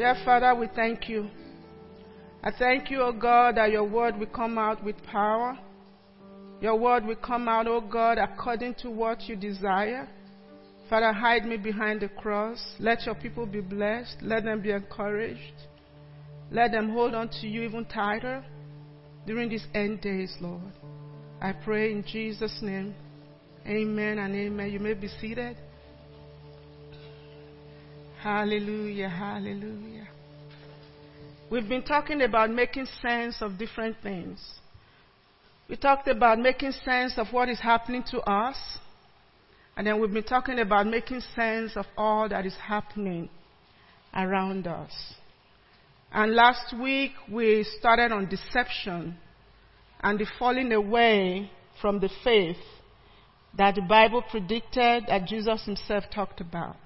Dear Father, we thank you. I thank you, O God, that your word will come out with power. Your word will come out, O God, according to what you desire. Father, hide me behind the cross. Let your people be blessed. Let them be encouraged. Let them hold on to you even tighter during these end days, Lord. I pray in Jesus' name. Amen and amen. You may be seated. Hallelujah, hallelujah. We've been talking about making sense of different things. We talked about making sense of what is happening to us. And then we've been talking about making sense of all that is happening around us. And last week we started on deception and the falling away from the faith that the Bible predicted that Jesus himself talked about.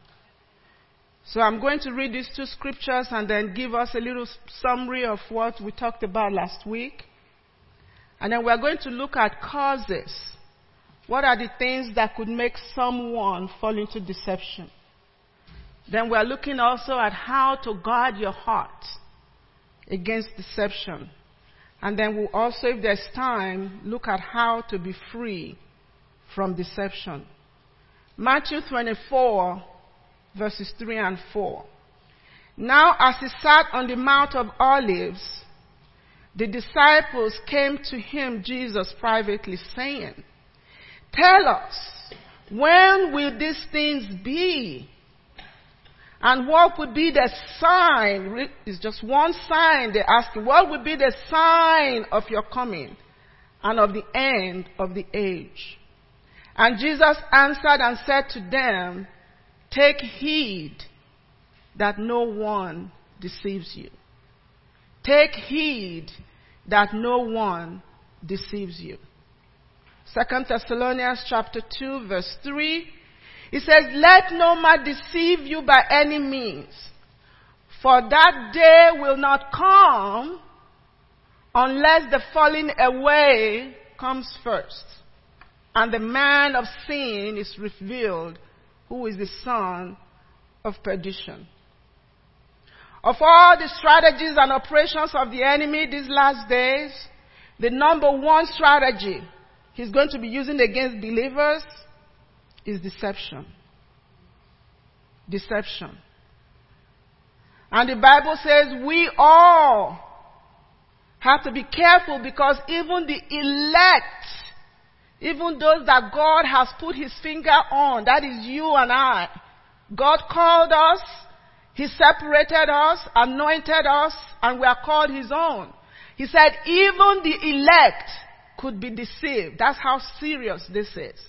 So I'm going to read these two scriptures and then give us a little summary of what we talked about last week. And then we're going to look at causes. What are the things that could make someone fall into deception? Then we're looking also at how to guard your heart against deception. And then we'll also, if there's time, look at how to be free from deception. Matthew 24, verses 3 and 4. Now, as he sat on the Mount of Olives, the disciples came to him, Jesus, privately, saying, Tell us, when will these things be? And what would be the sign? It's just one sign they ask What would be the sign of your coming and of the end of the age? And Jesus answered and said to them, Take heed that no one deceives you. Take heed that no one deceives you. Second Thessalonians chapter 2 verse 3. It says, let no man deceive you by any means, for that day will not come unless the falling away comes first, and the man of sin is revealed, who is the son of perdition. Of all the strategies and operations of the enemy these last days, the number one strategy he's going to be using against believers is deception. Deception. And the Bible says we all have to be careful because even the elect, even those that God has put his finger on, that is you and I, God called us, he separated us, anointed us, and we are called his own. He said even the elect could be deceived. That's how serious this is.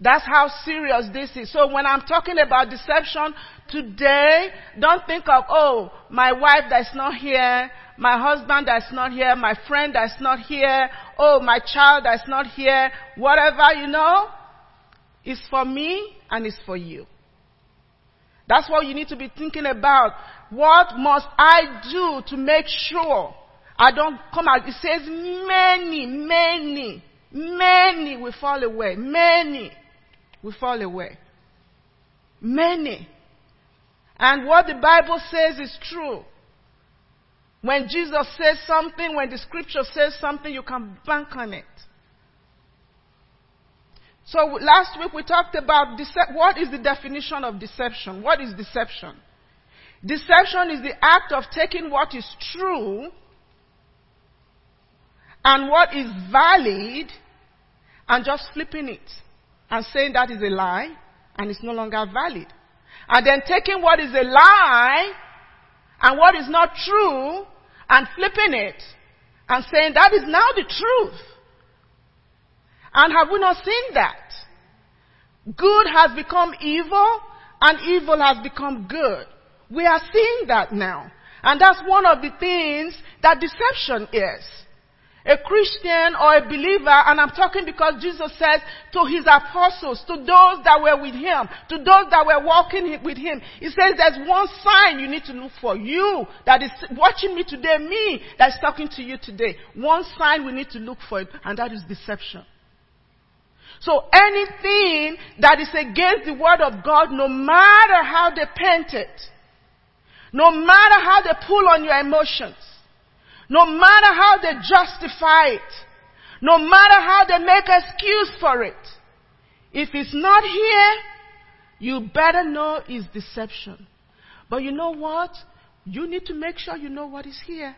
That's how serious this is. So when I'm talking about deception today, don't think of, oh, my wife that's not here, my husband that's not here, my friend that's not here, oh, my child that's not here, whatever, you know, is for me and is for you. That's what you need to be thinking about. What must I do to make sure I don't come out? It says many, many, many will fall away. Many will fall away. Many. And what the Bible says is true. When Jesus says something, when the scripture says something, you can bank on it. So last week we talked about what is the definition of deception? What is deception? Deception is the act of taking what is true and what is valid and just flipping it and saying that is a lie and it's no longer valid. And then taking what is a lie and what is not true and flipping it and saying that is now the truth. And have we not seen that? Good has become evil and evil has become good. We are seeing that now. And that's one of the things that deception is a Christian or a believer, and I'm talking because Jesus says to his apostles, to those that were with him, to those that were walking with him, he says there's one sign you need to look for. You that is watching me today, me that's talking to you today. One sign we need to look for, and that is deception. So anything that is against the word of God, no matter how they paint it, No matter how they pull on your emotions. No matter how they justify it. No matter how they make excuse for it. If it's not here, you better know it's deception. But you know what? You need to make sure you know what is here.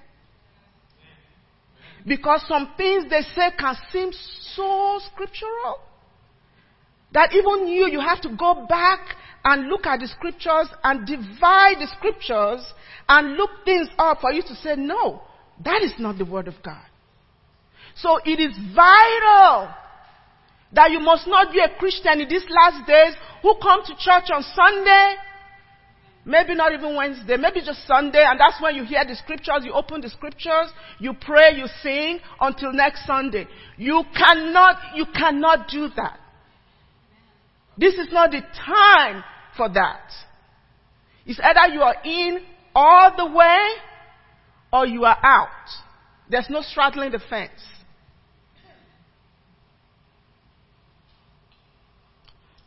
Because some things they say can seem so scriptural that even you, you have to go back and look at the scriptures and divide the scriptures and look things up for you to say, no, that is not the word of God. So it is vital that you must not be a Christian in these last days who come to church on Sunday Maybe not even Wednesday, maybe just Sunday, and that's when you hear the scriptures, you open the scriptures, you pray, you sing until next Sunday. You cannot, you cannot do that. This is not the time for that. It's either you are in all the way or you are out. There's no straddling the fence.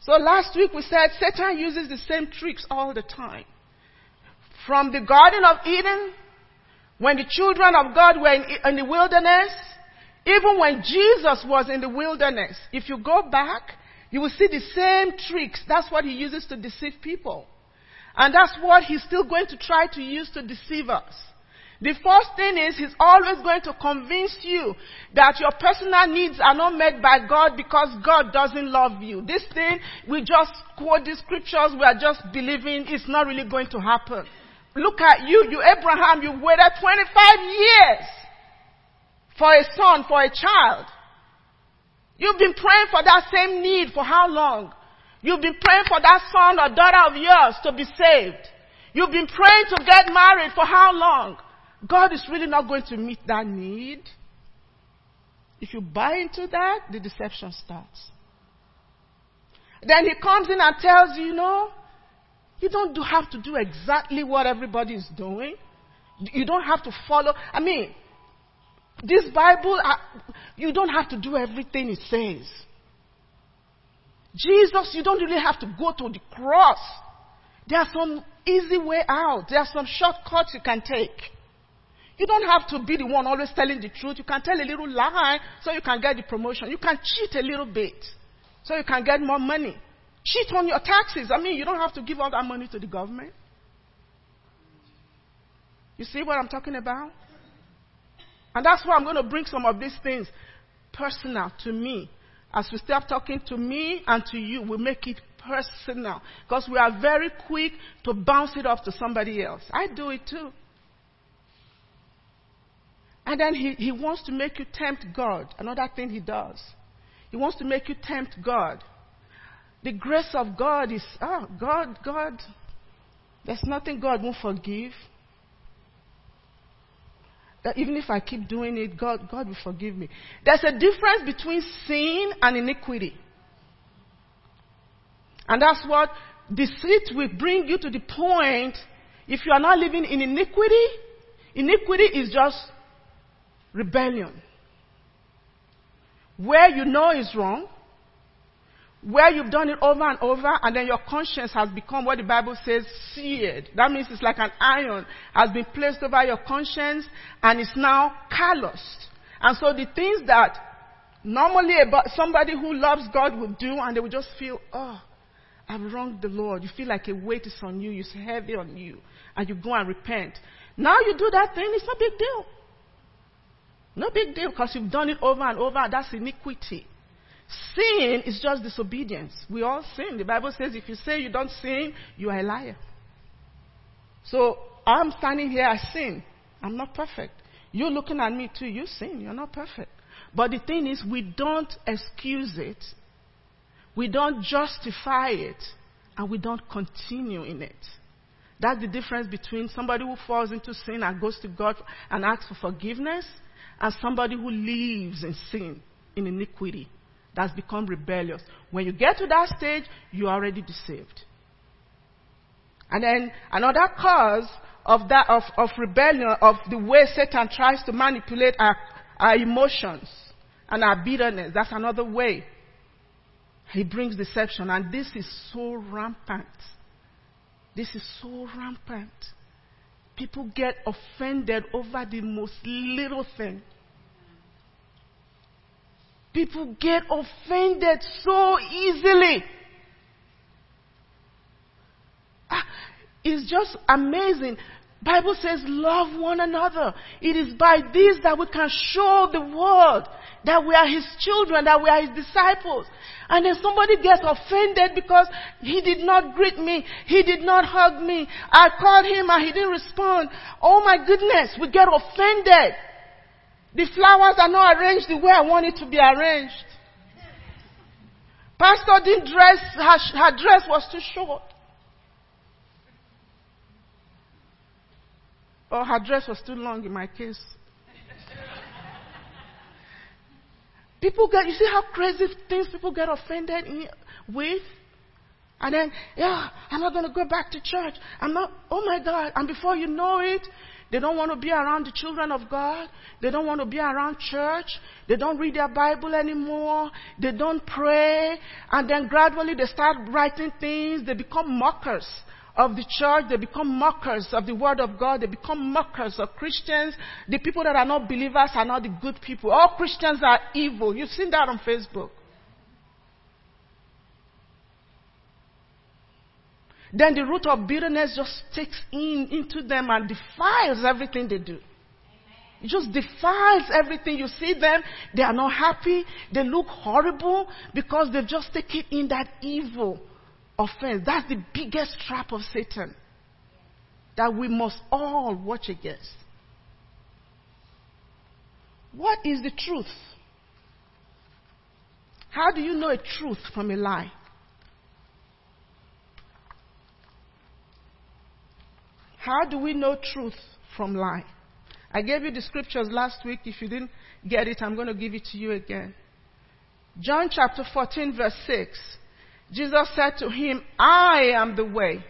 So last week we said Satan uses the same tricks all the time. From the Garden of Eden, when the children of God were in, in the wilderness, even when Jesus was in the wilderness, if you go back, you will see the same tricks. That's what he uses to deceive people. And that's what he's still going to try to use to deceive us. The first thing is he's always going to convince you that your personal needs are not met by God because God doesn't love you. This thing, we just quote the scriptures, we are just believing it's not really going to happen. Look at you, you Abraham, you waited 25 years for a son, for a child. You've been praying for that same need for how long? You've been praying for that son or daughter of yours to be saved. You've been praying to get married for how long? God is really not going to meet that need. If you buy into that, the deception starts. Then he comes in and tells you, you know, you don't do, have to do exactly what everybody is doing. You don't have to follow. I mean, this Bible, uh, you don't have to do everything it says. Jesus, you don't really have to go to the cross. There are some easy way out. There are some shortcuts you can take. You don't have to be the one always telling the truth. You can tell a little lie so you can get the promotion. You can cheat a little bit so you can get more money. Cheat on your taxes. I mean, you don't have to give all that money to the government. You see what I'm talking about? And that's why I'm going to bring some of these things personal to me. As we start talking to me and to you, we make it personal. Because we are very quick to bounce it off to somebody else. I do it too. And then he, he wants to make you tempt God. Another thing he does. He wants to make you tempt God. The grace of God is, oh, God, God, there's nothing God won't forgive. That even if I keep doing it, God, God will forgive me. There's a difference between sin and iniquity. And that's what deceit will bring you to the point if you are not living in iniquity, iniquity is just rebellion. Where you know is wrong, where you've done it over and over, and then your conscience has become what the Bible says seared. That means it's like an iron has been placed over your conscience and it's now calloused. And so the things that normally about somebody who loves God would do, and they would just feel, oh, I've wronged the Lord. You feel like a weight is on you, it's heavy on you, and you go and repent. Now you do that thing, it's no big deal. No big deal because you've done it over and over. That's iniquity. Sin is just disobedience. We all sin. The Bible says if you say you don't sin, you are a liar. So I'm standing here, I sin. I'm not perfect. You're looking at me too, you sin. You're not perfect. But the thing is, we don't excuse it, we don't justify it, and we don't continue in it. That's the difference between somebody who falls into sin and goes to God and asks for forgiveness and somebody who lives in sin, in iniquity, that's become rebellious. When you get to that stage, you're already deceived. And then another cause of that of, of rebellion, of the way Satan tries to manipulate our, our emotions and our bitterness, that's another way. He brings deception, and this is so rampant. This is so rampant. People get offended over the most little thing. People get offended so easily. Ah, it's just amazing. Bible says love one another. It is by this that we can show the world that we are his children, that we are his disciples. And then somebody gets offended because he did not greet me, he did not hug me. I called him and he didn't respond. Oh my goodness, we get offended. The flowers are not arranged the way I want it to be arranged. Pastor didn't dress, her, her dress was too short. Or her dress was too long in my case. people get, you see how crazy things people get offended in, with? And then, yeah, I'm not going to go back to church. I'm not, oh my God. And before you know it, they don't want to be around the children of God. They don't want to be around church. They don't read their Bible anymore. They don't pray. And then gradually they start writing things. They become mockers of the church. They become mockers of the word of God. They become mockers of Christians. The people that are not believers are not the good people. All Christians are evil. You've seen that on Facebook. Then the root of bitterness just takes in into them and defiles everything they do. It just defiles everything. You see them, they are not happy, they look horrible because they've just taken in that evil offense. That's the biggest trap of Satan that we must all watch against. What is the truth? How do you know a truth from a lie? How do we know truth from lie? I gave you the scriptures last week. If you didn't get it, I'm going to give it to you again. John chapter 14, verse 6. Jesus said to him, I am the way.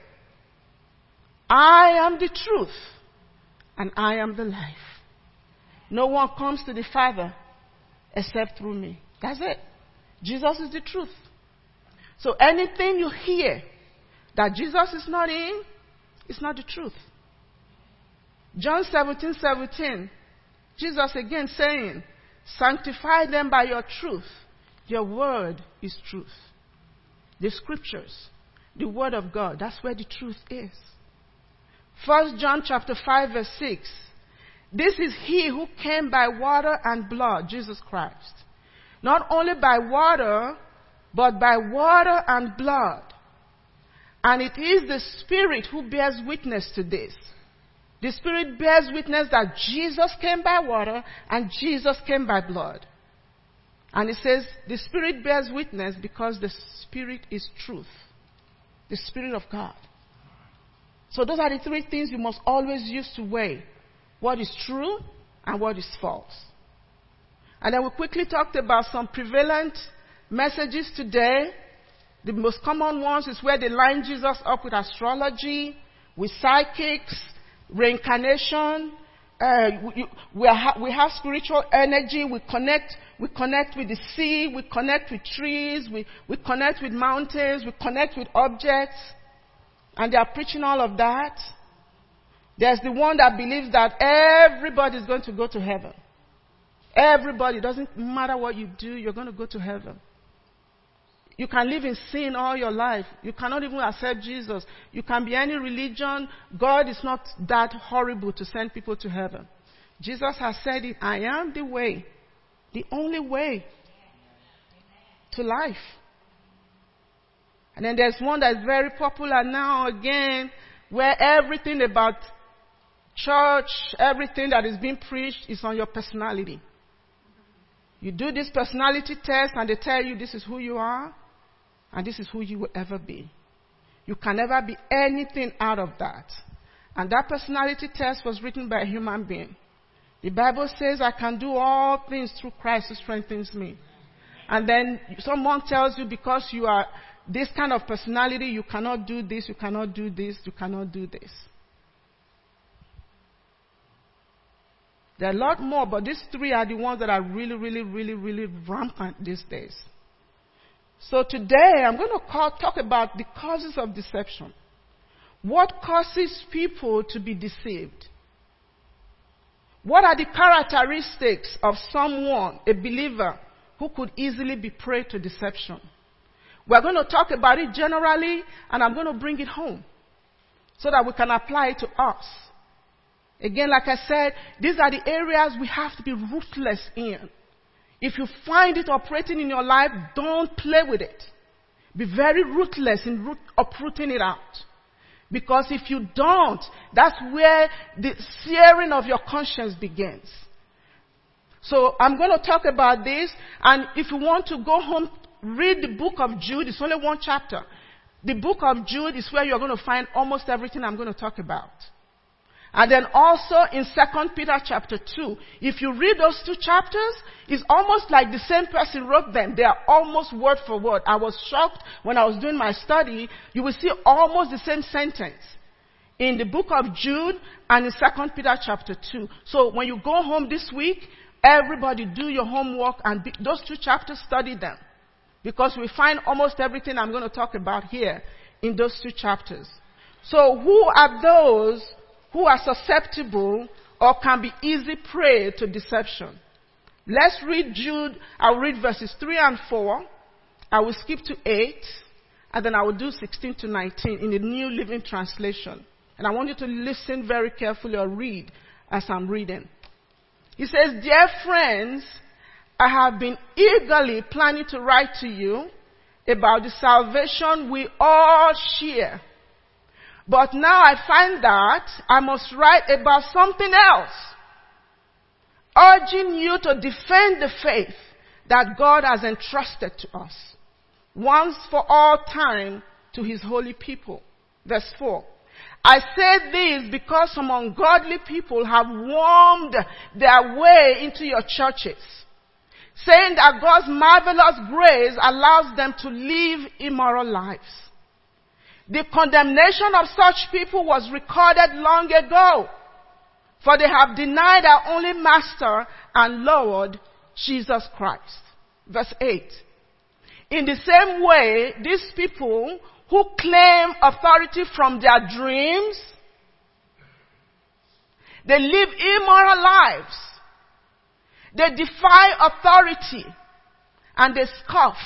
I am the truth. And I am the life. No one comes to the Father except through me. That's it. Jesus is the truth. So anything you hear that Jesus is not in, it's not the truth. John 17 17, Jesus again saying, Sanctify them by your truth. Your word is truth. The scriptures, the word of God, that's where the truth is. First John chapter 5 verse 6. This is he who came by water and blood, Jesus Christ. Not only by water, but by water and blood. And it is the Spirit who bears witness to this. The Spirit bears witness that Jesus came by water and Jesus came by blood. And it says the Spirit bears witness because the Spirit is truth. The Spirit of God. So those are the three things you must always use to weigh what is true and what is false. And then we quickly talked about some prevalent messages today the most common ones is where they line Jesus up with astrology, with psychics, reincarnation. Uh, we, we, we, have spiritual energy. We connect. We connect with the sea. We connect with trees. We, we connect with mountains. We connect with objects. And they are preaching all of that. There's the one that believes that everybody is going to go to heaven. Everybody. Doesn't matter what you do, you're going to go to heaven. You can live in sin all your life. You cannot even accept Jesus. You can be any religion. God is not that horrible to send people to heaven. Jesus has said it I am the way, the only way to life. And then there's one that's very popular now again, where everything about church, everything that is being preached is on your personality. You do this personality test and they tell you this is who you are. And this is who you will ever be. You can never be anything out of that. And that personality test was written by a human being. The Bible says, I can do all things through Christ who strengthens me. And then someone tells you because you are this kind of personality, you cannot do this, you cannot do this, you cannot do this. There are a lot more, but these three are the ones that are really, really, really, really rampant these days. So today I'm going to call, talk about the causes of deception. What causes people to be deceived? What are the characteristics of someone, a believer, who could easily be prey to deception? We're going to talk about it generally, and I'm going to bring it home so that we can apply it to us. Again, like I said, these are the areas we have to be ruthless in. If you find it operating in your life, don't play with it. Be very ruthless in root, uprooting it out. Because if you don't, that's where the searing of your conscience begins. So I'm going to talk about this, and if you want to go home, read the book of Jude. It's only one chapter. The book of Jude is where you're going to find almost everything I'm going to talk about. And then also in 2 Peter chapter 2, if you read those two chapters, it's almost like the same person wrote them. They are almost word for word. I was shocked when I was doing my study. You will see almost the same sentence in the book of Jude and in 2 Peter chapter 2. So when you go home this week, everybody do your homework and be, those two chapters, study them. Because we find almost everything I'm going to talk about here in those two chapters. So who are those who are susceptible or can be easy prey to deception. Let's read Jude. I'll read verses 3 and 4. I will skip to 8. And then I will do 16 to 19 in the New Living Translation. And I want you to listen very carefully or read as I'm reading. He says, Dear friends, I have been eagerly planning to write to you about the salvation we all share but now I find that I must write about something else. Urging you to defend the faith that God has entrusted to us. Once for all time to his holy people. Verse 4. I say this because some ungodly people have wormed their way into your churches, saying that God's marvelous grace allows them to live immoral lives. The condemnation of such people was recorded long ago. For they have denied our only Master and Lord, Jesus Christ. Verse 8. In the same way, these people who claim authority from their dreams, they live immoral lives. They defy authority and they scoff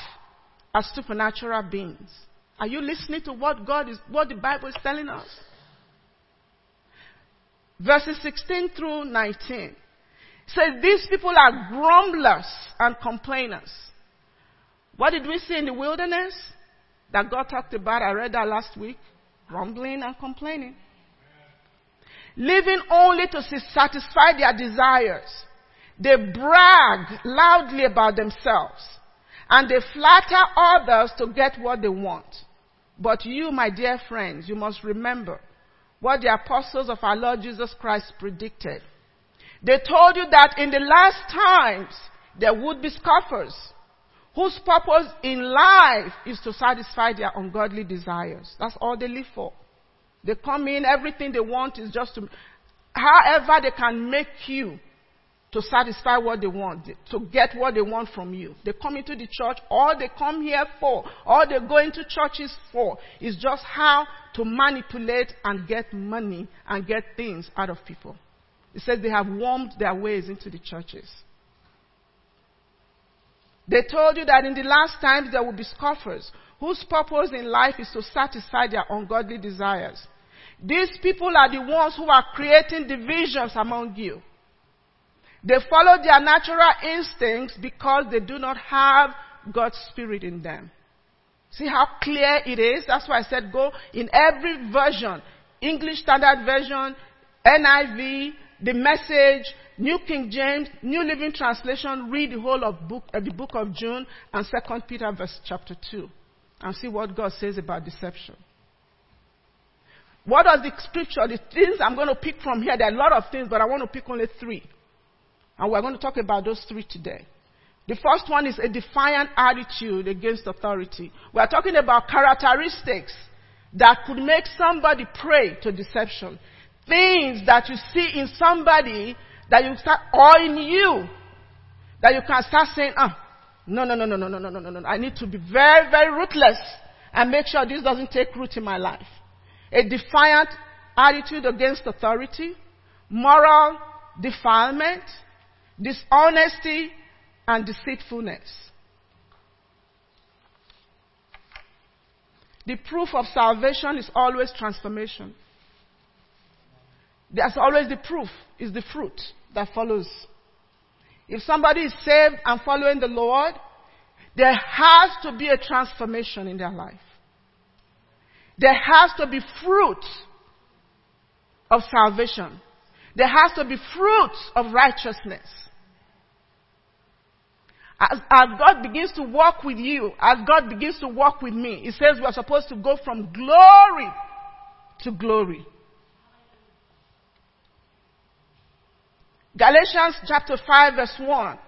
at supernatural beings. Are you listening to what God is, what the Bible is telling us? Verses 16 through 19 says these people are grumblers and complainers. What did we see in the wilderness that God talked about? I read that last week. Grumbling and complaining. Living only to satisfy their desires. They brag loudly about themselves and they flatter others to get what they want. But you, my dear friends, you must remember what the apostles of our Lord Jesus Christ predicted. They told you that in the last times there would be scoffers whose purpose in life is to satisfy their ungodly desires. That's all they live for. They come in, everything they want is just to, however they can make you to satisfy what they want, to get what they want from you. They come into the church, all they come here for, all they go into churches for, is just how to manipulate and get money and get things out of people. It says they have wormed their ways into the churches. They told you that in the last times there will be scoffers whose purpose in life is to satisfy their ungodly desires. These people are the ones who are creating divisions among you. They follow their natural instincts because they do not have God's Spirit in them. See how clear it is? That's why I said go in every version. English Standard Version, NIV, the Message, New King James, New Living Translation, read the whole of book, uh, the book of Jude and 2 Peter verse chapter 2 and see what God says about deception. What does the scripture, the things I'm going to pick from here, there are a lot of things, but I want to pick only three. And we're going to talk about those three today. The first one is a defiant attitude against authority. We're talking about characteristics that could make somebody prey to deception. Things that you see in somebody that you start, or in you, that you can start saying, ah, no, no, no, no, no, no, no, no, no, no. I need to be very, very ruthless and make sure this doesn't take root in my life. a defiant attitude against authority, moral defilement, dishonesty, and deceitfulness. The proof of salvation is always transformation. There's always the proof, is the fruit that follows. If somebody is saved and following the Lord, there has to be a transformation in their life. There has to be fruit of salvation. There has to be fruit of righteousness. As, as, God begins to walk with you, as God begins to walk with me, He says we are supposed to go from glory to glory. Galatians chapter 5 verse 1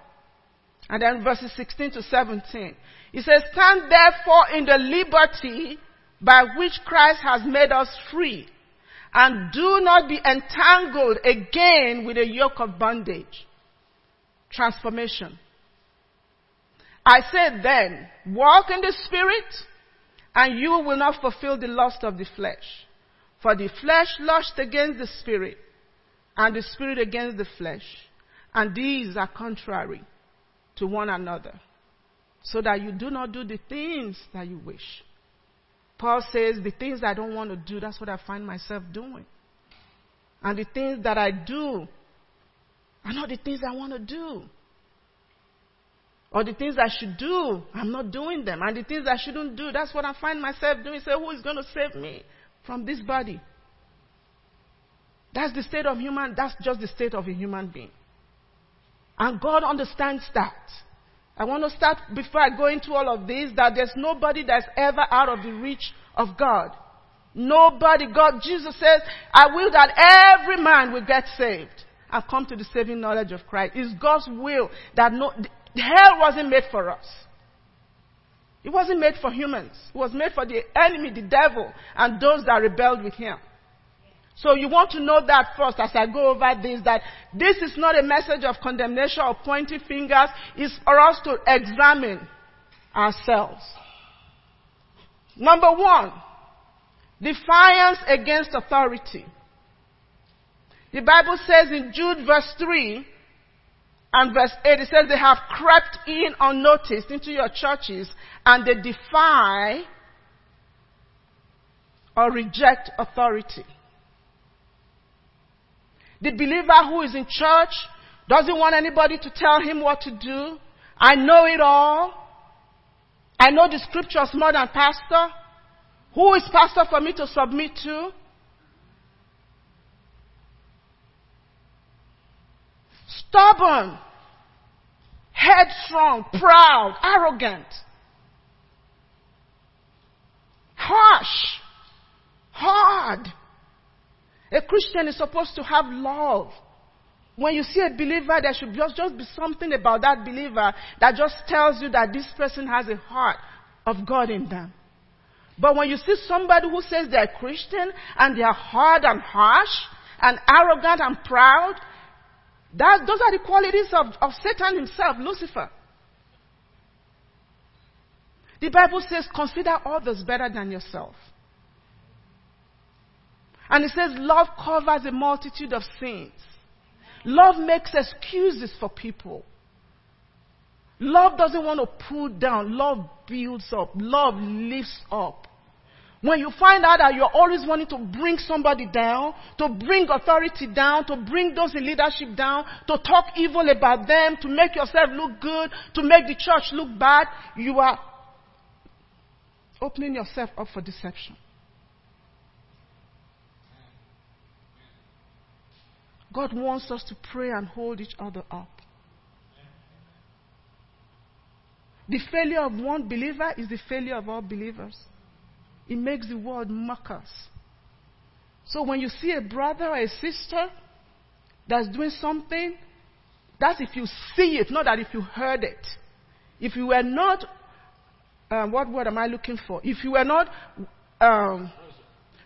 and then verses 16 to 17. He says, stand therefore in the liberty by which Christ has made us free and do not be entangled again with a yoke of bondage. Transformation. I said then, walk in the spirit and you will not fulfill the lust of the flesh. For the flesh lusts against the spirit and the spirit against the flesh. And these are contrary to one another so that you do not do the things that you wish. Paul says, the things I don't want to do, that's what I find myself doing. And the things that I do are not the things I want to do. Or the things I should do, I'm not doing them. And the things I shouldn't do, that's what I find myself doing. Say, who is going to save me from this body? That's the state of human, that's just the state of a human being. And God understands that. I want to start before I go into all of this that there's nobody that's ever out of the reach of God. Nobody, God, Jesus says, I will that every man will get saved and come to the saving knowledge of Christ. It's God's will that no, hell wasn't made for us. It wasn't made for humans. It was made for the enemy, the devil, and those that rebelled with him. So you want to know that first as I go over this, that this is not a message of condemnation or pointing fingers. It's for us to examine ourselves. Number one, defiance against authority. The Bible says in Jude verse 3 and verse 8, it says they have crept in unnoticed into your churches and they defy or reject authority. The believer who is in church doesn't want anybody to tell him what to do. I know it all. I know the scriptures more than pastor. Who is pastor for me to submit to? Stubborn, headstrong, proud, arrogant, harsh, hard. A Christian is supposed to have love. When you see a believer, there should just, just be something about that believer that just tells you that this person has a heart of God in them. But when you see somebody who says they're Christian and they're hard and harsh and arrogant and proud, that, those are the qualities of, of Satan himself, Lucifer. The Bible says, consider others better than yourself. And it says love covers a multitude of sins. Love makes excuses for people. Love doesn't want to pull down. Love builds up. Love lifts up. When you find out that you're always wanting to bring somebody down, to bring authority down, to bring those in leadership down, to talk evil about them, to make yourself look good, to make the church look bad, you are opening yourself up for deception. God wants us to pray and hold each other up. The failure of one believer is the failure of all believers. It makes the world mock us. So when you see a brother or a sister that's doing something, that's if you see it, not that if you heard it. If you were not, um, what word am I looking for? If you were not um,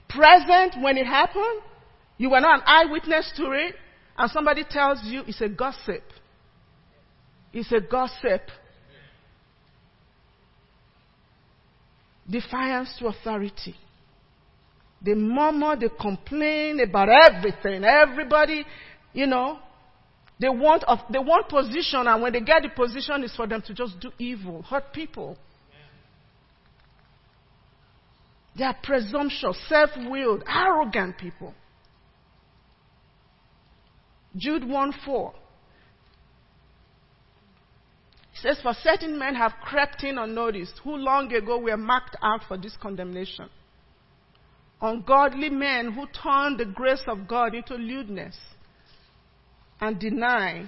present when it happened, you were not an eyewitness to it, and somebody tells you it's a gossip. It's a gossip. Defiance to authority. They murmur, they complain about everything. Everybody, you know, they want, of they want position, and when they get the position, it's for them to just do evil, hurt people. They are presumptuous, self willed, arrogant people. Jude 1 4 says, For certain men have crept in unnoticed, who long ago were marked out for this condemnation. Ungodly men who turn the grace of God into lewdness and deny.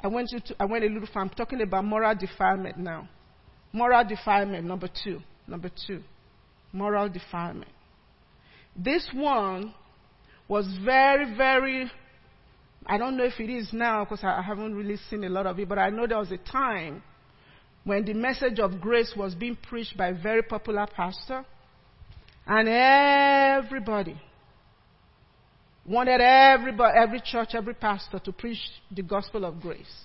I went, to, I went a little far. I'm talking about moral defilement now. Moral defilement, number two. Number two. Moral defilement. This one was very, very I don't know if it is now because I haven't really seen a lot of it, but I know there was a time when the message of grace was being preached by a very popular pastor, and everybody wanted everybody, every church, every pastor to preach the gospel of grace.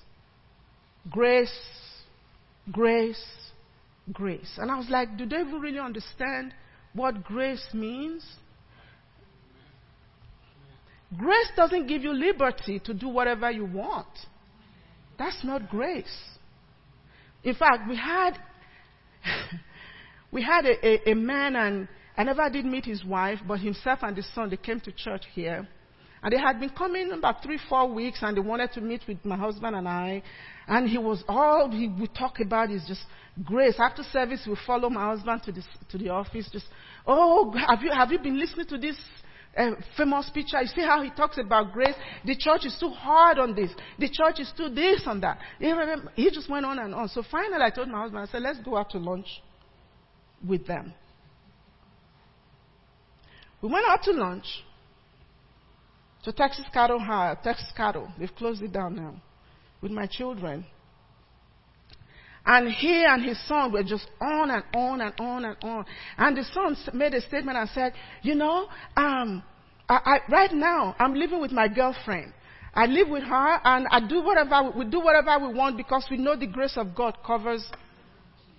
Grace, grace, grace. And I was like, do they even really understand what grace means? Grace doesn't give you liberty to do whatever you want. That's not grace. In fact, we had we had a, a, a, man and I never did meet his wife, but himself and his son they came to church here. And they had been coming about three, four weeks and they wanted to meet with my husband and I. And he was all he would talk about is just grace. After service, we follow my husband to, this, to the office. Just, oh, have you, have you been listening to this a famous picture. You see how he talks about grace? The church is too hard on this. The church is too this and that. He just went on and on. So finally, I told my husband, I said, let's go out to lunch with them. We went out to lunch to Texas Cattle High, Texas Cattle. They've closed it down now with my children. And he and his son were just on and on and on and on. And the son made a statement and said, You know, um, I, I, right now I'm living with my girlfriend. I live with her and I do whatever, we do whatever we want because we know the grace of God covers,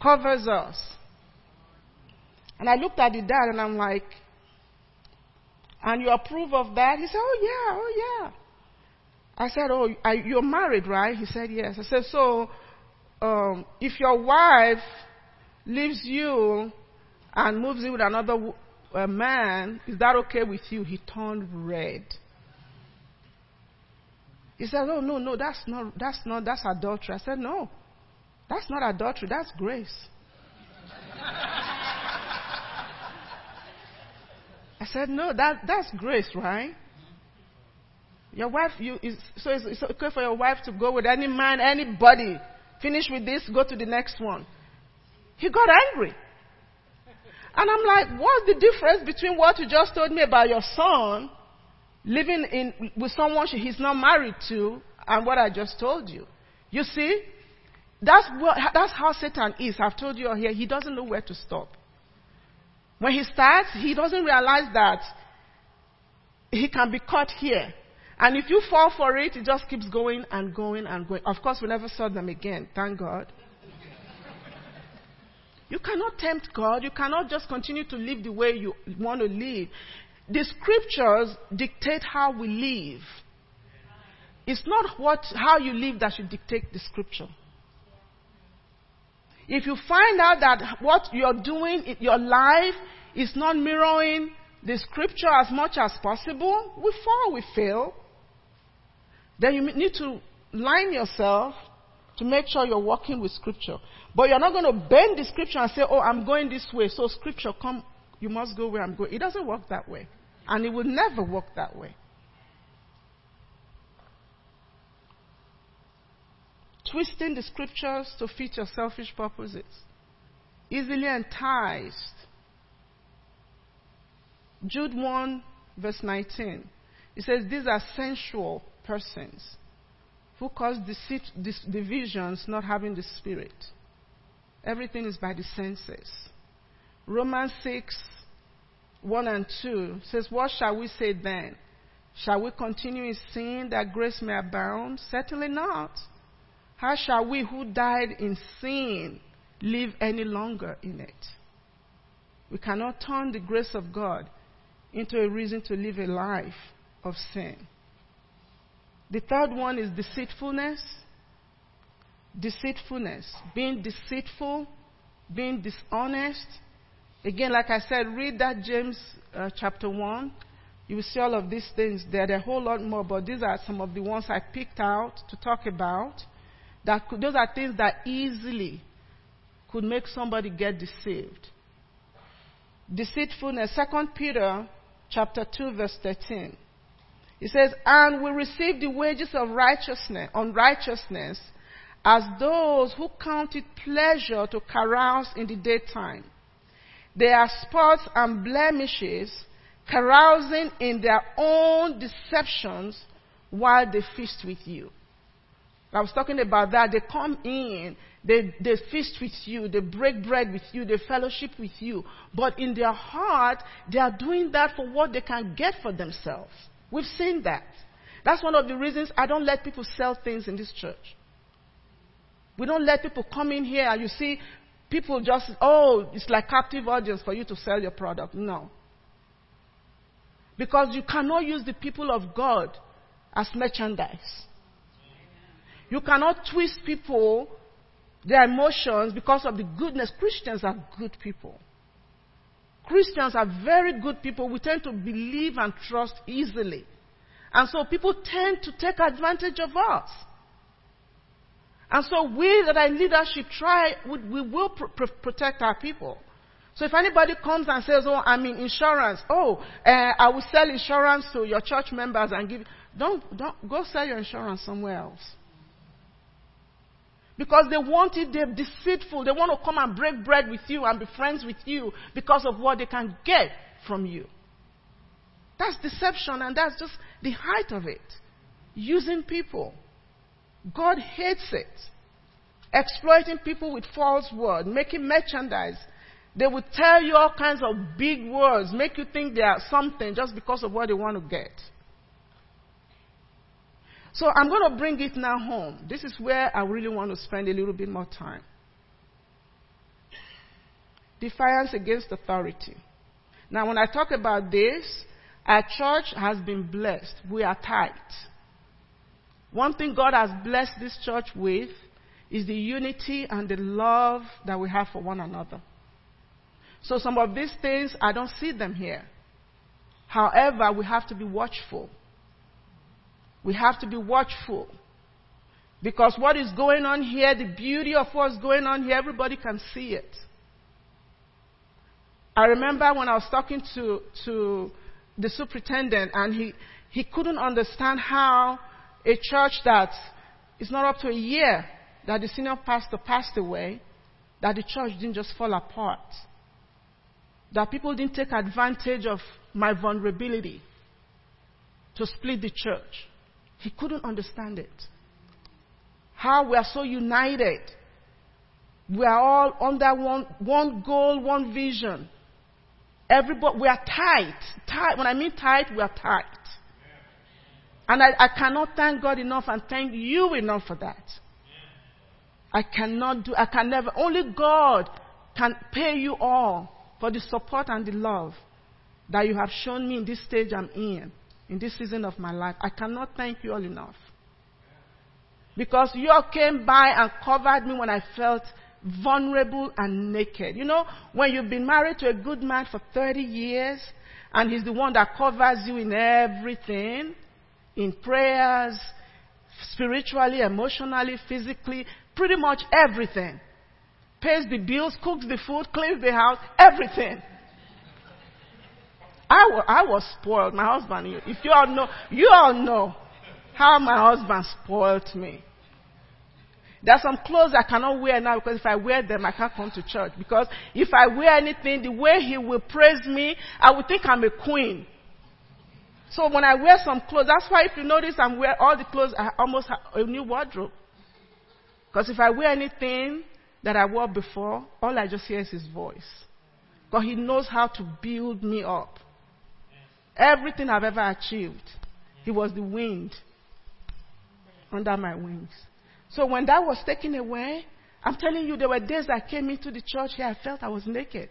covers us. And I looked at the dad and I'm like, and you approve of that? He said, oh yeah, oh yeah. I said, oh, you're married, right? He said, yes. I said, so um, if your wife leaves you and moves in with another man, is that okay with you? He turned red. He said, Oh, no, no, that's not, that's not, that's adultery. I said, No, that's not adultery, that's grace. I said, No, that, that's grace, right? Your wife, you, is, so it's, it's okay for your wife to go with any man, anybody Finish with this, go to the next one. He got angry. And I'm like, what's the difference between what you just told me about your son living in, with someone he's not married to and what I just told you? You see? That's, what, that's how Satan is. I've told you here. He doesn't know where to stop. When he starts, he doesn't realize that he can be caught here. And if you fall for it, it just keeps going and going and going. Of course, we never saw them again, thank God. You cannot tempt God. You cannot just continue to live the way you want to live. The scriptures dictate how we live. It's not what, how you live that should dictate the scripture. If you find out that what you're doing in your life is not mirroring the scripture as much as possible, we fall, we fail. Then you need to line yourself to make sure you're walking with scripture. But you're not going to bend the scripture and say, oh, I'm going this way. So scripture, come, you must go where I'm going. It doesn't work that way. And it will never work that way. Twisting the scriptures to fit your selfish purposes. Easily enticed. Jude 1, verse 19. It says, These are sensual, persons who cause deceit, divisions not having the Spirit. Everything is by the senses. Romans 6 1 and 2 says, What shall we say then? Shall we continue in sin that grace may abound? Certainly not. How shall we who died in sin live any longer in it? We cannot turn the grace of God into a reason to live a life of sin. The third one is deceitfulness. Deceitfulness. Being deceitful, being dishonest. Again, like I said, read that James uh, chapter 1. You will see all of these things there. Are a whole lot more, but these are some of the ones I picked out to talk about. That could, those are things that easily could make somebody get deceived. Deceitfulness. Second Peter chapter 2 verse 13. It says, and we receive the wages of righteousness, unrighteousness, as those who count it pleasure to carouse in the daytime. They are spots and blemishes, carousing in their own deceptions while they feast with you. I was talking about that. They come in, they, they feast with you, they break bread with you, they fellowship with you. But in their heart, they are doing that for what they can get for themselves. We've seen that. That's one of the reasons I don't let people sell things in this church. We don't let people come in here and you see people just, oh, it's like captive audience for you to sell your product. No. Because you cannot use the people of God as merchandise. You cannot twist people, their emotions, because of the goodness. Christians are good people. Christians are very good people. We tend to believe and trust easily. And so people tend to take advantage of us. And so we that are in leadership try, we, will pr- pr- protect our people. So if anybody comes and says, oh, I'm in insurance, oh, uh, I will sell insurance to your church members and give, don't, don't, go sell your insurance somewhere else. Because they want it, they're deceitful. They want to come and break bread with you and be friends with you because of what they can get from you. That's deception, and that's just the height of it. Using people. God hates it. Exploiting people with false words, making merchandise. They will tell you all kinds of big words, make you think they are something just because of what they want to get. So I'm going to bring it now home. This is where I really want to spend a little bit more time. Defiance against authority. Now, when I talk about this, our church has been blessed. We are tight. One thing God has blessed this church with is the unity and the love that we have for one another. So some of these things, I don't see them here. However, we have to be watchful. We have to be watchful. Because what is going on here, the beauty of what's going on here, everybody can see it. I remember when I was talking to, to the superintendent and he, he couldn't understand how a church that is not up to a year that the senior pastor passed away, that the church didn't just fall apart. That people didn't take advantage of my vulnerability to split the church. He couldn't understand it. How we are so united. We are all under one, one goal, one vision. Everybody, we are tight. Tight. When I mean tight, we are tight. And I, I cannot thank God enough and thank you enough for that. I cannot do, I can never, only God can pay you all for the support and the love that you have shown me in this stage I'm in in this season of my life. I cannot thank you all enough. Because you all came by and covered me when I felt vulnerable and naked. You know, when you've been married to a good man for 30 years and he's the one that covers you in everything, in prayers, spiritually, emotionally, physically, pretty much everything. Pays the bills, cooks the food, cleans the house, everything. I, I was spoiled. My husband, if you all know, you all know how my husband spoiled me. There are some clothes I cannot wear now because if I wear them, I can't come to church. Because if I wear anything, the way he will praise me, I would think I'm a queen. So when I wear some clothes, that's why if you notice I'm wearing all the clothes, I almost have a new wardrobe. Because if I wear anything that I wore before, all I just hear is his voice. Because he knows how to build me up. Everything I've ever achieved, He was the wind under my wings. So when that was taken away, I'm telling you, there were days I came into the church here, I felt I was naked.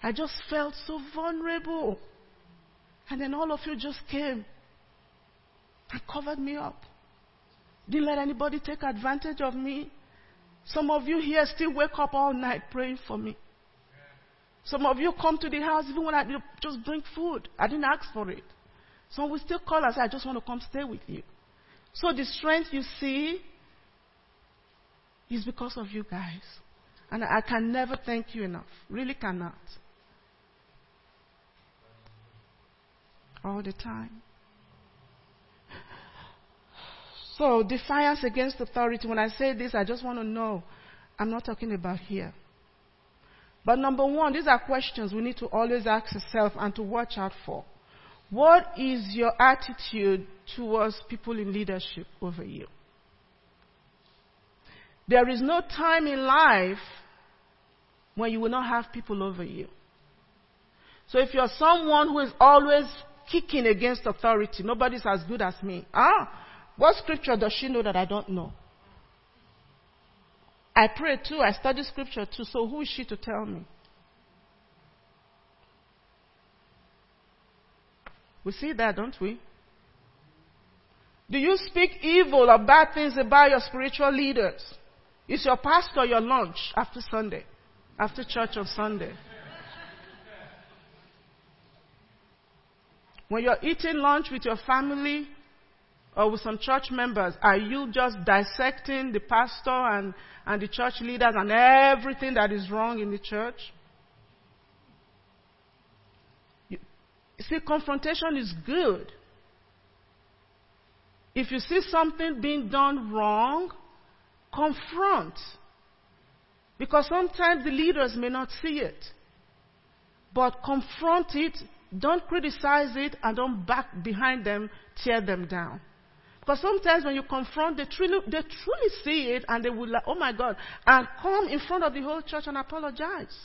I just felt so vulnerable. And then all of you just came and covered me up. Didn't let anybody take advantage of me. Some of you here still wake up all night praying for me. Some of you come to the house even when I just bring food. I didn't ask for it. Some will still call and say, I just want to come stay with you. So the strength you see is because of you guys. And I can never thank you enough. Really cannot. All the time. So, defiance against authority. When I say this, I just want to know I'm not talking about here. But number one, these are questions we need to always ask ourselves and to watch out for. What is your attitude towards people in leadership over you? There is no time in life when you will not have people over you. So if you're someone who is always kicking against authority, nobody's as good as me. Ah, what scripture does she know that I don't know? I pray too, I study scripture too, so who is she to tell me? We see that, don't we? Do you speak evil or bad things about your spiritual leaders? Is your pastor your lunch after Sunday, after church on Sunday? When you're eating lunch with your family, or with some church members, are you just dissecting the pastor and, and the church leaders and everything that is wrong in the church? You, see, confrontation is good. If you see something being done wrong, confront. Because sometimes the leaders may not see it. But confront it, don't criticize it, and don't back behind them, tear them down. Because sometimes when you confront, they truly, they truly see it and they will like, oh my God, and come in front of the whole church and apologize.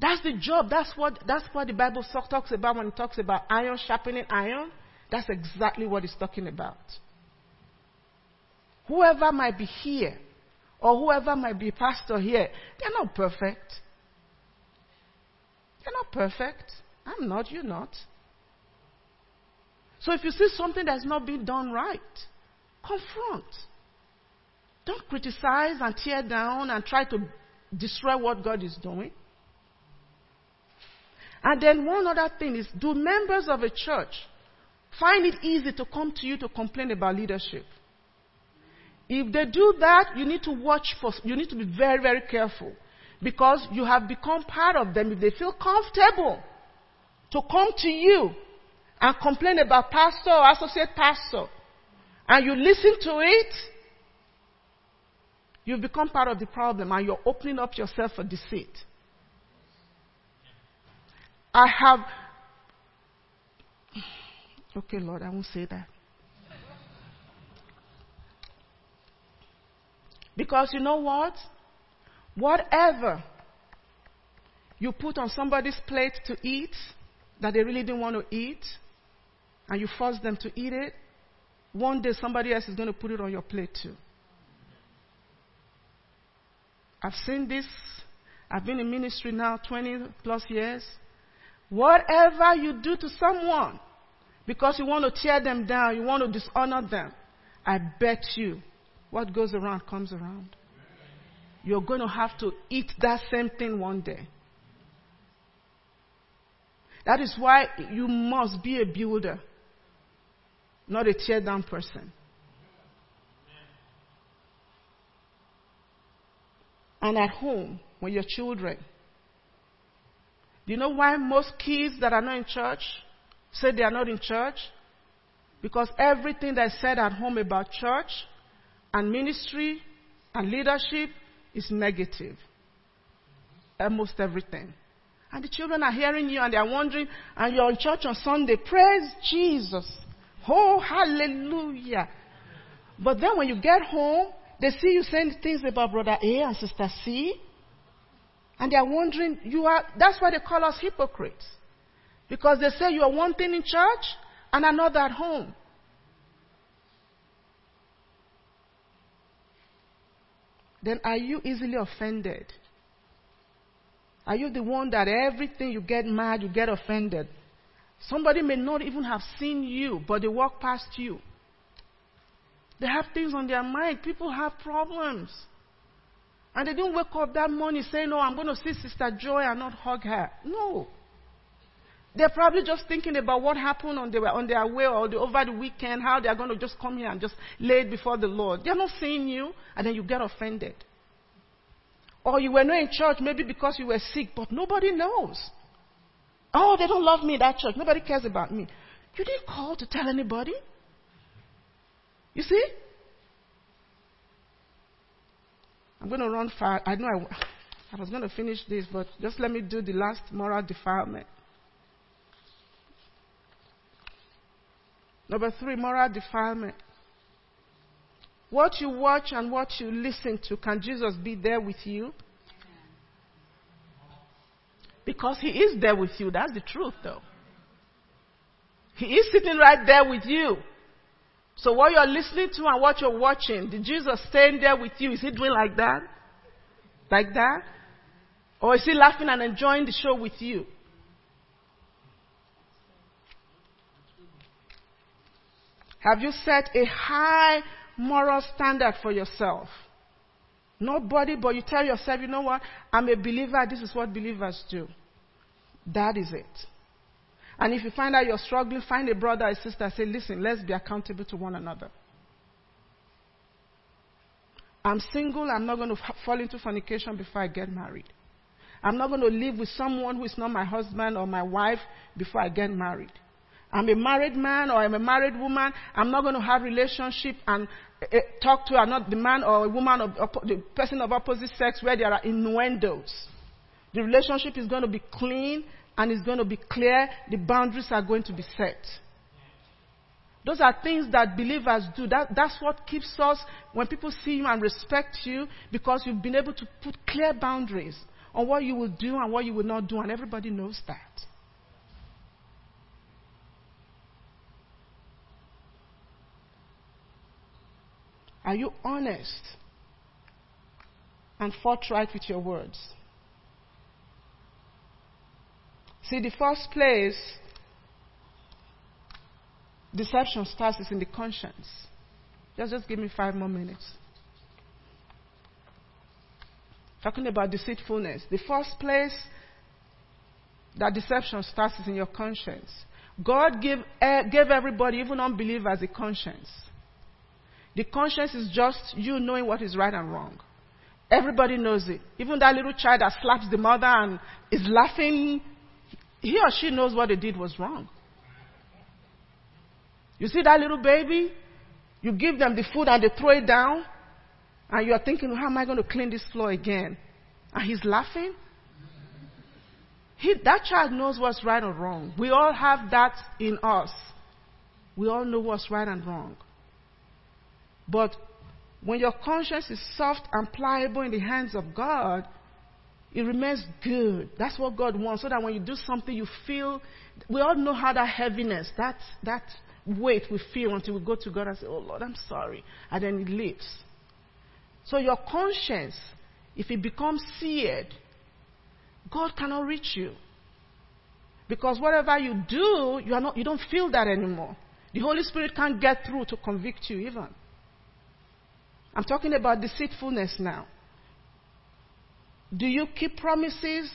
That's the job. That's what, that's what the Bible talks about when it talks about iron sharpening iron. That's exactly what it's talking about. Whoever might be here, or whoever might be pastor here, they're not perfect. They're not perfect. I'm not, you're not. So if you see something that's not being done right, confront. Don't criticize and tear down and try to destroy what God is doing. And then one other thing is do members of a church find it easy to come to you to complain about leadership? If they do that, you need to watch for, you need to be very, very careful because you have become part of them. If they feel comfortable to come to you and complain about pastor or associate pastor, and you listen to it, you've become part of the problem and you're opening up yourself for deceit. I have. Okay, Lord, I won't say that. Because you know what? Whatever you put on somebody's plate to eat that they really didn't want to eat, and you force them to eat it, one day somebody else is going to put it on your plate too. I've seen this. I've been in ministry now 20 plus years. Whatever you do to someone, because you want to tear them down, you want to dishonor them, I bet you what goes around comes around. You're going to have to eat that same thing one day. That is why you must be a builder not a tear down person. And at home, when your children, do you know why most kids that are not in church say they are not in church? Because everything that's said at home about church and ministry and leadership is negative. Almost everything. And the children are hearing you and they are wondering, and you're in church on Sunday. Praise Jesus. Oh, hallelujah. But then when you get home, they see you saying things about brother A and sister C. And they are wondering, you are, that's why they call us hypocrites. Because they say you are one thing in church and another at home. Then are you easily offended? Are you the one that everything you get mad, you get offended? Somebody may not even have seen you, but they walk past you. They have things on their mind. People have problems. And they didn't wake up that morning saying, No, I'm going to see Sister Joy and not hug her. No. They're probably just thinking about what happened on their, on their way or the, over the weekend, how they're going to just come here and just lay it before the Lord. They're not seeing you, and then you get offended. Or you were not in church maybe because you were sick, but nobody knows. Oh, they don't love me in that church. Nobody cares about me. You didn't call to tell anybody. You see? I'm going to run fast. I know I, I was going to finish this, but just let me do the last moral defilement. Number three, moral defilement. What you watch and what you listen to, can Jesus be there with you? Because he is there with you. That's the truth, though. He is sitting right there with you. So what you're listening to and what you're watching, did Jesus stand there with you? Is he doing like that? Like that? Or is he laughing and enjoying the show with you? Have you set a high moral standard for yourself? Nobody, but you tell yourself, you know what? I'm a believer. This is what believers do. That is it. And if you find out you're struggling, find a brother or sister. Say, listen, let's be accountable to one another. I'm single. I'm not going to fall into fornication before I get married. I'm not going to live with someone who is not my husband or my wife before I get married. I'm a married man or I'm a married woman. I'm not going to have relationship and uh, talk to another the man or a woman of the person of opposite sex where there are innuendos. The relationship is going to be clean and it's going to be clear. The boundaries are going to be set. Those are things that believers do. That, that's what keeps us, when people see you and respect you, because you've been able to put clear boundaries on what you will do and what you will not do, and everybody knows that. Are you honest and forthright with your words? See, the first place deception starts is in the conscience. Just, just give me five more minutes. Talking about deceitfulness. The first place that deception starts is in your conscience. God gave, uh, gave everybody, even unbelievers, a conscience. The conscience is just you knowing what is right and wrong. Everybody knows it. Even that little child that slaps the mother and is laughing, he or she knows what they did was wrong. You see that little baby? You give them the food and they throw it down, and you are thinking, how am I going to clean this floor again? And he's laughing. He, that child knows what's right or wrong. We all have that in us. We all know what's right and wrong. But when your conscience is soft and pliable in the hands of God, it remains good. That's what God wants. So that when you do something, you feel. We all know how that heaviness, that, that weight we feel until we go to God and say, Oh Lord, I'm sorry. And then it leaves. So your conscience, if it becomes seared, God cannot reach you. Because whatever you do, you, are not, you don't feel that anymore. The Holy Spirit can't get through to convict you, even. I'm talking about deceitfulness now. Do you keep promises?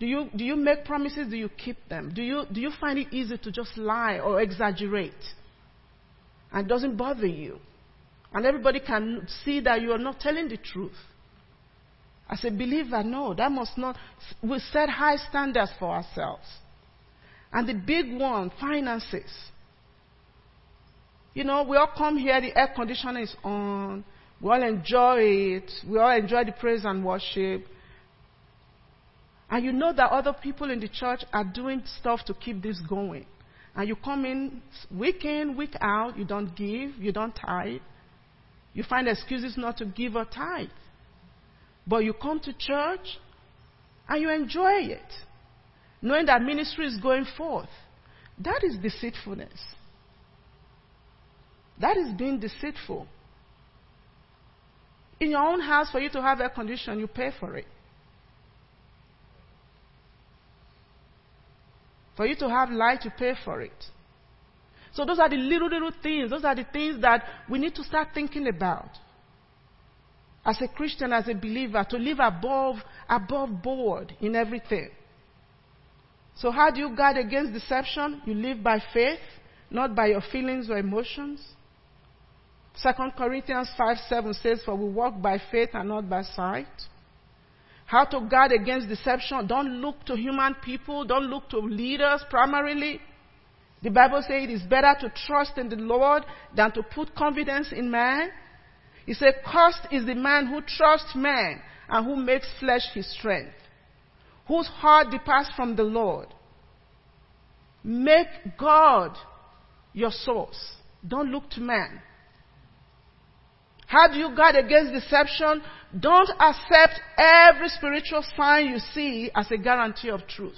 Do you, do you make promises? Do you keep them? Do you, do you find it easy to just lie or exaggerate? And it doesn't bother you. And everybody can see that you are not telling the truth. As a believer, no, that must not. We set high standards for ourselves. And the big one, finances. You know, we all come here, the air conditioner is on, we all enjoy it, we all enjoy the praise and worship. And you know that other people in the church are doing stuff to keep this going. And you come in week in, week out, you don't give, you don't tithe. You find excuses not to give or tithe. But you come to church and you enjoy it, knowing that ministry is going forth. That is deceitfulness. That is being deceitful. In your own house, for you to have air conditioning, you pay for it. For you to have light, you pay for it. So those are the little, little things. Those are the things that we need to start thinking about. As a Christian, as a believer, to live above, above board in everything. So how do you guard against deception? You live by faith, not by your feelings or emotions. 2 Corinthians 5 7 says, For we walk by faith and not by sight. How to guard against deception. Don't look to human people. Don't look to leaders primarily. The Bible says it is better to trust in the Lord than to put confidence in man. It says, Cursed is the man who trusts man and who makes flesh his strength, whose heart departs from the Lord. Make God your source. Don't look to man. How do you guard against deception? Don't accept every spiritual sign you see as a guarantee of truth.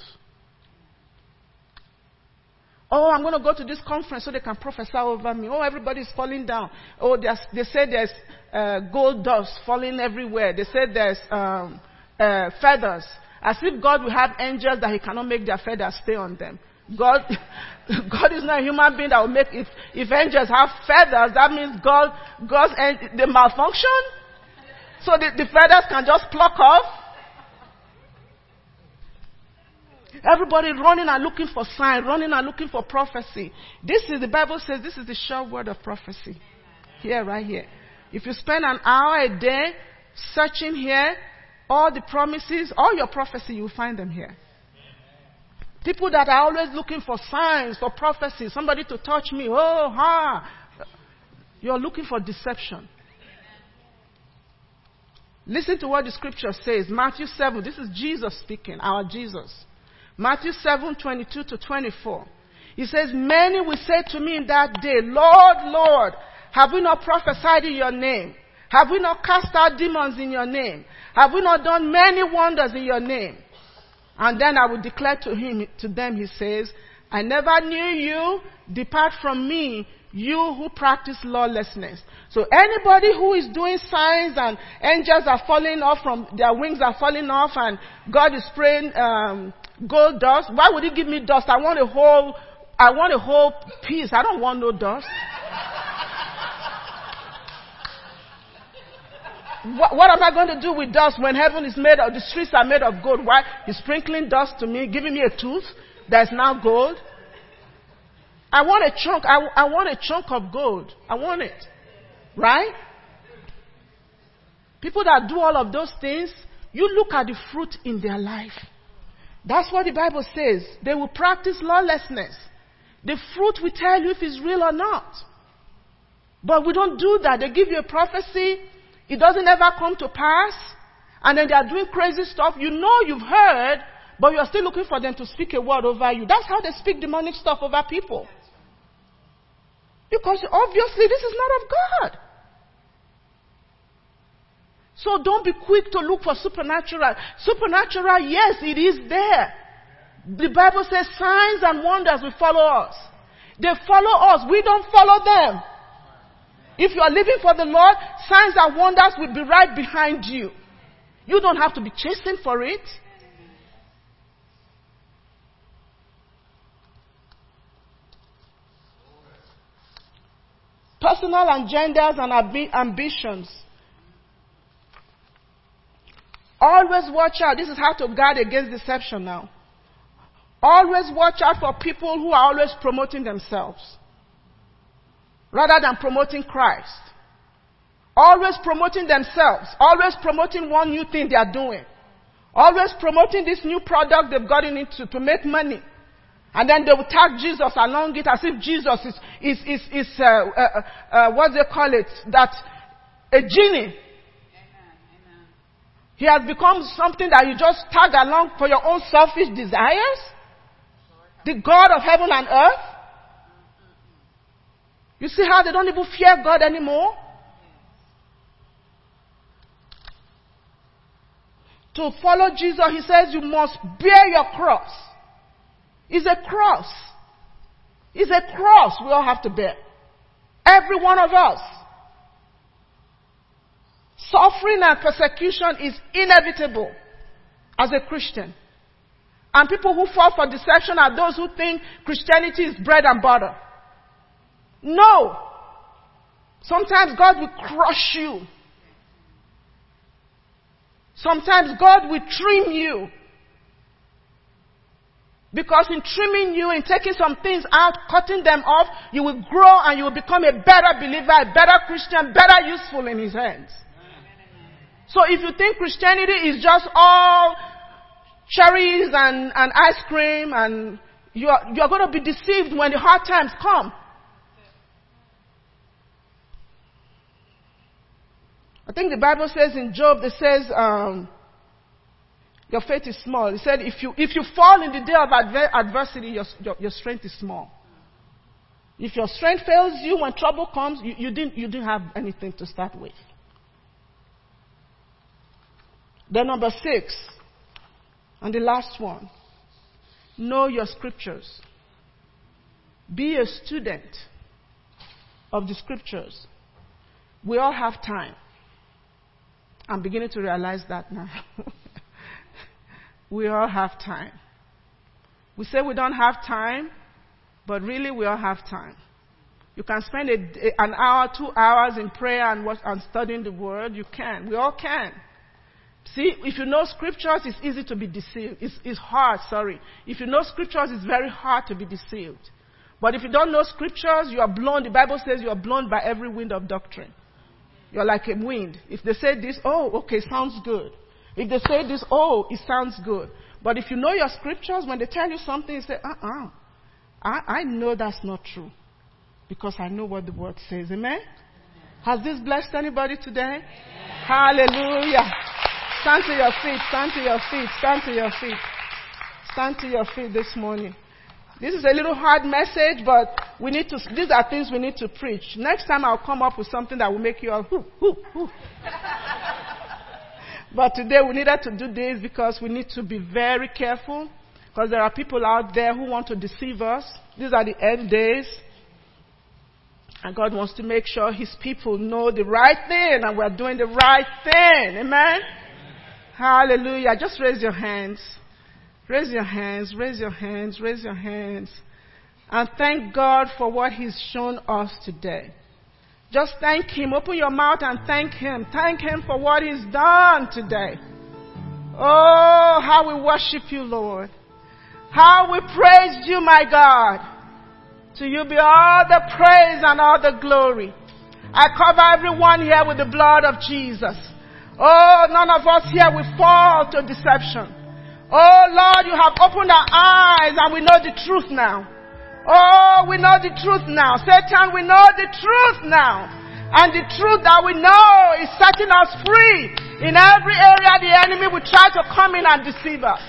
Oh, I'm going to go to this conference so they can prophesy over me. Oh, everybody's falling down. Oh, they say there's uh, gold dust falling everywhere. They say there's um, uh, feathers. As if God will have angels that He cannot make their feathers stay on them. God, God is not a human being that will make, if, if angels have feathers, that means God, God's, the malfunction. So the, the feathers can just pluck off. Everybody running and looking for sign, running and looking for prophecy. This is, the Bible says, this is the sure word of prophecy. Here, right here. If you spend an hour a day searching here, all the promises, all your prophecy, you'll find them here. People that are always looking for signs, for prophecy, somebody to touch me. Oh, ha. You're looking for deception. Listen to what the scripture says. Matthew 7. This is Jesus speaking, our Jesus. Matthew 7, 22 to 24. He says, Many will say to me in that day, Lord, Lord, have we not prophesied in your name? Have we not cast out demons in your name? Have we not done many wonders in your name? And then I will declare to him, to them, he says, I never knew you. Depart from me, you who practice lawlessness. So anybody who is doing signs and angels are falling off from, their wings are falling off and God is spraying, um, gold dust. Why would he give me dust? I want a whole, I want a whole piece. I don't want no dust. What, what, am I going to do with dust when heaven is made of, the streets are made of gold? Why? He's sprinkling dust to me, giving me a tooth that's now gold. I want a chunk, I, I want a chunk of gold. I want it. Right? People that do all of those things, you look at the fruit in their life. That's what the Bible says. They will practice lawlessness. The fruit will tell you if it's real or not. But we don't do that. They give you a prophecy, it doesn't ever come to pass, and then they are doing crazy stuff. You know you've heard, but you're still looking for them to speak a word over you. That's how they speak demonic stuff over people. Because obviously this is not of God. So don't be quick to look for supernatural. Supernatural, yes, it is there. The Bible says signs and wonders will follow us. They follow us. We don't follow them. If you are living for the Lord, signs and wonders will be right behind you. You don't have to be chasing for it. Personal agendas and ambitions Always watch out. This is how to guard against deception now. Always watch out for people who are always promoting themselves rather than promoting Christ. Always promoting themselves. Always promoting one new thing they are doing. Always promoting this new product they've gotten into to make money. And then they will tag Jesus along it as if Jesus is, is, is, is uh, uh, uh, what they call it? That a genie he has become something that you just tag along for your own selfish desires? The God of heaven and earth? You see how they don't even fear God anymore? To follow Jesus, he says you must bear your cross. It's a cross. It's a cross we all have to bear. Every one of us. Suffering and persecution is inevitable as a Christian. And people who fall for deception are those who think Christianity is bread and butter. No. Sometimes God will crush you. Sometimes God will trim you. Because in trimming you, in taking some things out, cutting them off, you will grow and you will become a better believer, a better Christian, better useful in His hands. So if you think Christianity is just all cherries and, and ice cream and you're, you're going to be deceived when the hard times come. Think the Bible says in Job, it says, um, your faith is small. He said, if you, if you fall in the day of adver- adversity, your, your, your, strength is small. If your strength fails you when trouble comes, you, you, didn't, you didn't have anything to start with. Then, number six, and the last one know your scriptures. Be a student of the scriptures. We all have time. I'm beginning to realize that now. we all have time. We say we don't have time, but really we all have time. You can spend a, an hour, two hours in prayer and, watch, and studying the word. You can. We all can. See, if you know scriptures, it's easy to be deceived. It's, it's hard, sorry. If you know scriptures, it's very hard to be deceived. But if you don't know scriptures, you are blown. The Bible says you are blown by every wind of doctrine. You're like a wind. If they say this, oh, okay, sounds good. If they say this, oh, it sounds good. But if you know your scriptures, when they tell you something, you say, uh-uh. I, I know that's not true. Because I know what the word says. Amen? Has this blessed anybody today? Hallelujah. Stand to your feet, stand to your feet, stand to your feet. Stand to your feet this morning. This is a little hard message, but we need to, these are things we need to preach. Next time I'll come up with something that will make you all, whoo, whoo, whoo. but today we needed to do this because we need to be very careful because there are people out there who want to deceive us. These are the end days. And God wants to make sure His people know the right thing and we're doing the right thing. Amen? Hallelujah. Just raise your hands. Raise your hands, raise your hands, raise your hands. And thank God for what He's shown us today. Just thank Him. Open your mouth and thank Him. Thank Him for what He's done today. Oh, how we worship you, Lord. How we praise you, my God. To you be all the praise and all the glory. I cover everyone here with the blood of Jesus. Oh, none of us here will fall to deception. Oh Lord, you have opened our eyes and we know the truth now. Oh, we know the truth now. Satan, we know the truth now. And the truth that we know is setting us free. In every area the enemy will try to come in and deceive us.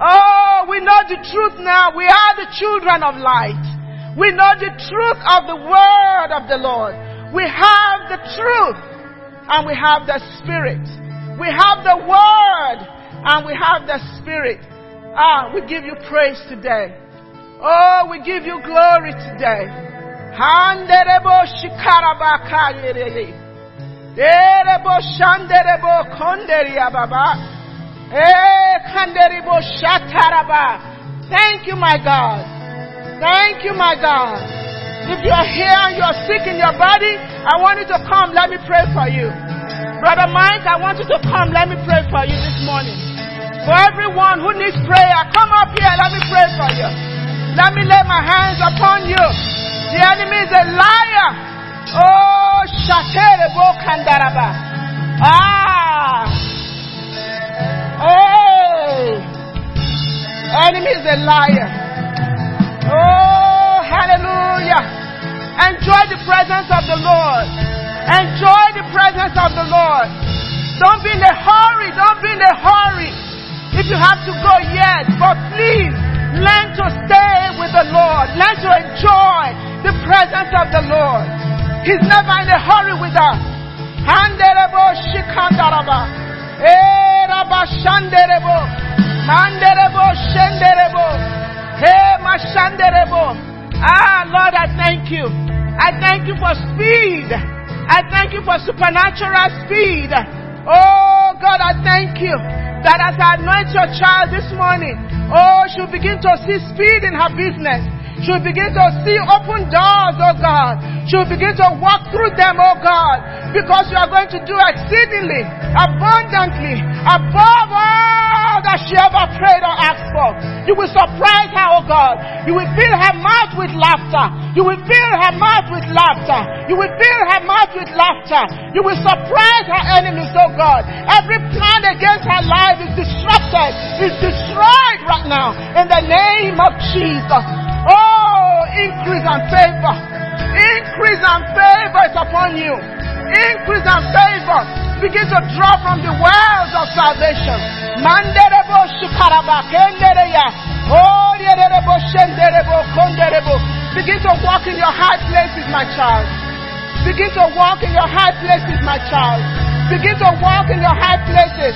Oh, we know the truth now. We are the children of light. We know the truth of the word of the Lord. We have the truth and we have the Spirit. We have the Word and we have the Spirit. Ah, we give you praise today. Oh, we give you glory today. Handerebo. Erebo shanderebo. Eh shataraba. Thank you, my God. Thank you, my God. If you are here and you are sick in your body, I want you to come. Let me pray for you. Brother Mike, I want you to come. Let me pray for you this morning. For everyone who needs prayer, come up here. Let me pray for you. Let me lay my hands upon you. The enemy is a liar. Oh, Shaterebo Kandaraba. Ah. Oh. Enemy is a liar. Oh, hallelujah. Enjoy the presence of the Lord. Enjoy the presence of the Lord. Don't be in a hurry. Don't be in a hurry. If you have to go, yes, but please learn to stay with the Lord. Learn to enjoy the presence of the Lord. He's never in a hurry with us. Ah, Lord, I thank you. I thank you for speed. I thank you for supernatural speed. Oh God, I thank you that as I anoint your child this morning, oh she'll begin to see speed in her business. She'll begin to see open doors, oh God. She'll begin to walk through them, oh God. Because you are going to do exceedingly, abundantly, above all that she ever prayed or asked for. You will surprise her, oh God. You will fill her mouth with laughter. You will fill her mouth with laughter. You will fill her mouth with laughter. You will surprise her enemies, oh God. Every plan against her life is disrupted, is destroyed right now in the name of Jesus. Oh, increase and favor. Increase and favor is upon you. Increase and favor. Begin to draw from the wells of salvation. Oh. Begin to walk in your high places, my child. Begin to walk in your high places, my child. Begin to walk in your high places.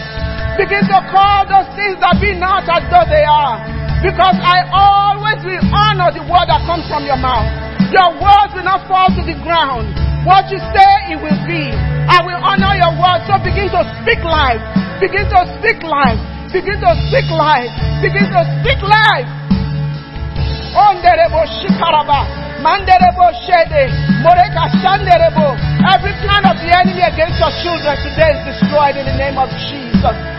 Begin to call those things that be not as though they are. Because I always will honor the word that comes from your mouth. Your words will not fall to the ground. What you say, it will be. I will honor your word. So begin to speak life. Begin to speak life. Begin to speak life. Begin to speak life. Onderebo shikaraba. Manderebo shede. Moreka shanderebo. Every plan of the enemy against your children today is destroyed in the name of Jesus.